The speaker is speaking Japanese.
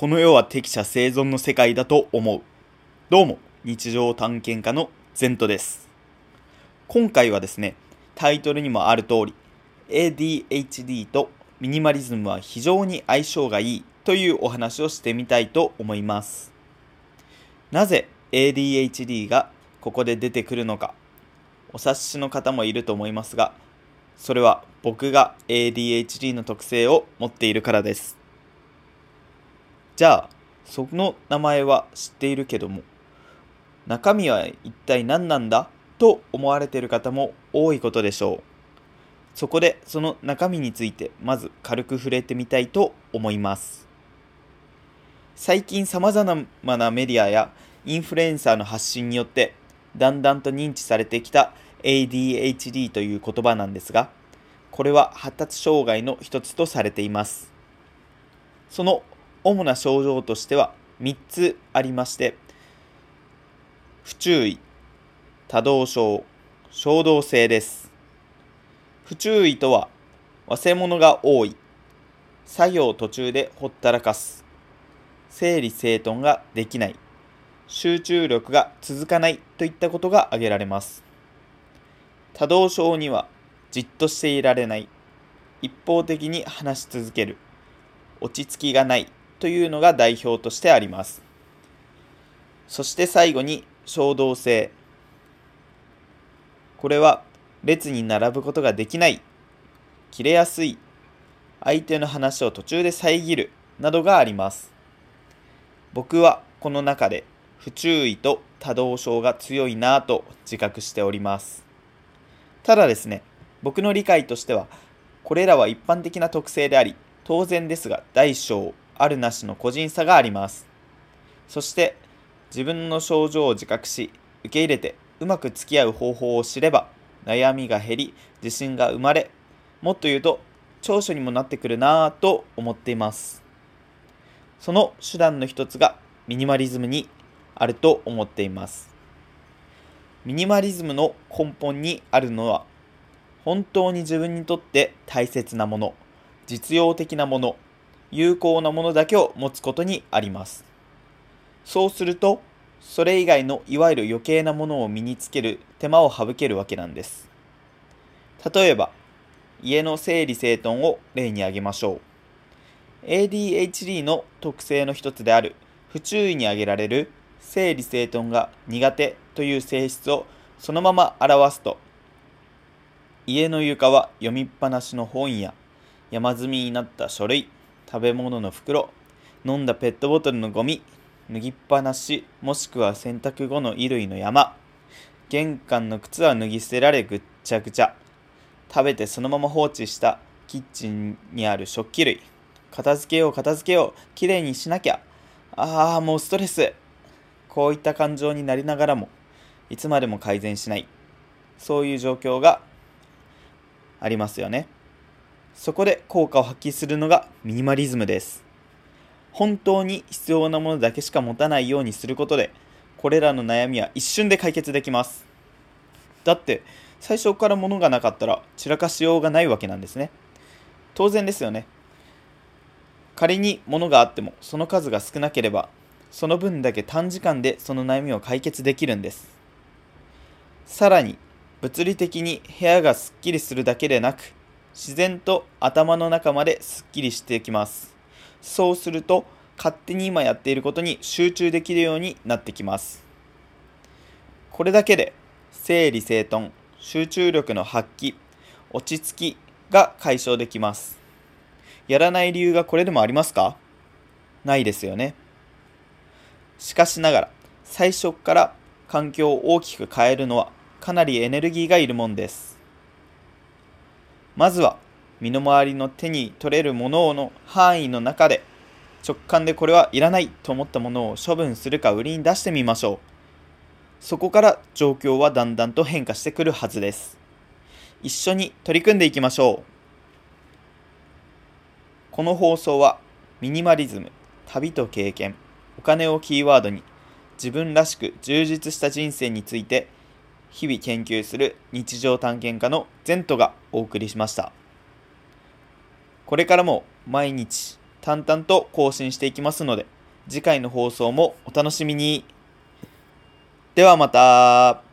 この世は適者生存の世界だと思う。どうも、日常探検家のゼントです。今回はですね、タイトルにもある通り、ADHD とミニマリズムは非常に相性がいいというお話をしてみたいと思います。なぜ ADHD がここで出てくるのか、お察しの方もいると思いますが、それは僕が ADHD の特性を持っているからです。じゃあ、その名前は知っているけども、中身は一体何なんだ？と思われている方も多いことでしょう。そこでその中身についてまず軽く触れてみたいと思います。最近様々なメディアやインフルエンサーの発信によってだんだんと認知されてきた ADHD という言葉なんですが、これは発達障害の一つとされています。その主な症状としては3つありまして、不注意、多動症、衝動性です。不注意とは、忘れ物が多い、作業途中でほったらかす、整理整頓ができない、集中力が続かないといったことが挙げられます。多動症にはじっとしていられない、一方的に話し続ける、落ち着きがないというのが代表としてあります。そして最後に衝動性。これは列に並ぶことができない、切れやすい、相手の話を途中で遮るなどがあります。僕はこの中で不注意と多動症が強いなぁと自覚しております。ただですね、僕の理解としては、これらは一般的な特性であり、当然ですが大小あるなしの個人差があります。そして自分の症状を自覚し、受け入れてうまく付き合う方法を知れば悩みが減り、自信が生まれ、もっと言うと長所にもなってくるなぁと思っています。その手段の一つがミニマリズムにあると思っています。ミニマリズムの根本にあるのは本当に自分にとって大切なもの、実用的なもの、有効なものだけを持つことにあります。そうすると、それ以外のいわゆる余計なものを身につける手間を省けるわけなんです。例えば、家の整理整頓を例に挙げましょう。ADHD の特性の一つである不注意に挙げられる整理整頓が苦手という性質をそのまま表すと家の床は読みっぱなしの本や山積みになった書類、食べ物の袋、飲んだペットボトルのゴミ、脱ぎっぱなし、もしくは洗濯後の衣類の山、玄関の靴は脱ぎ捨てられぐっちゃぐちゃ、食べてそのまま放置したキッチンにある食器類、片付けよう片付けよう、きれいにしなきゃ、ああ、もうストレス。こういった感情になりながらも、いつまでも改善しない。そういう状況がありますよね。そこで効果を発揮するのがミニマリズムです。本当に必要なものだけしか持たないようにすることで、これらの悩みは一瞬で解決できます。だって、最初から物がなかったら散らかしようがないわけなんですね。当然ですよね。仮に物があってもその数が少なければ、その分だけ短時間でその悩みを解決できるんです。さらに、物理的に部屋がすっきりするだけでなく、自然と頭の中まですっきりしていきます。そうすると、勝手に今やっていることに集中できるようになってきます。これだけで、整理整頓、集中力の発揮、落ち着きが解消できます。やらない理由がこれでもありますか？ないですよね。しかしながら、最初から環境を大きく変えるのはかなりエネルギーがいるもんです。まずは身の回りの手に取れるものの範囲の中で直感でこれはいらないと思ったものを処分するか売りに出してみましょう。そこから状況はだんだんと変化してくるはずです。一緒に取り組んでいきましょう。この放送はミニマリズム、旅と経験、お金をキーワードに自分らしく充実した人生について日々研究する日常探検家のゼントがお送りしました。これからも毎日淡々と更新していきますので、次回の放送もお楽しみに。ではまた。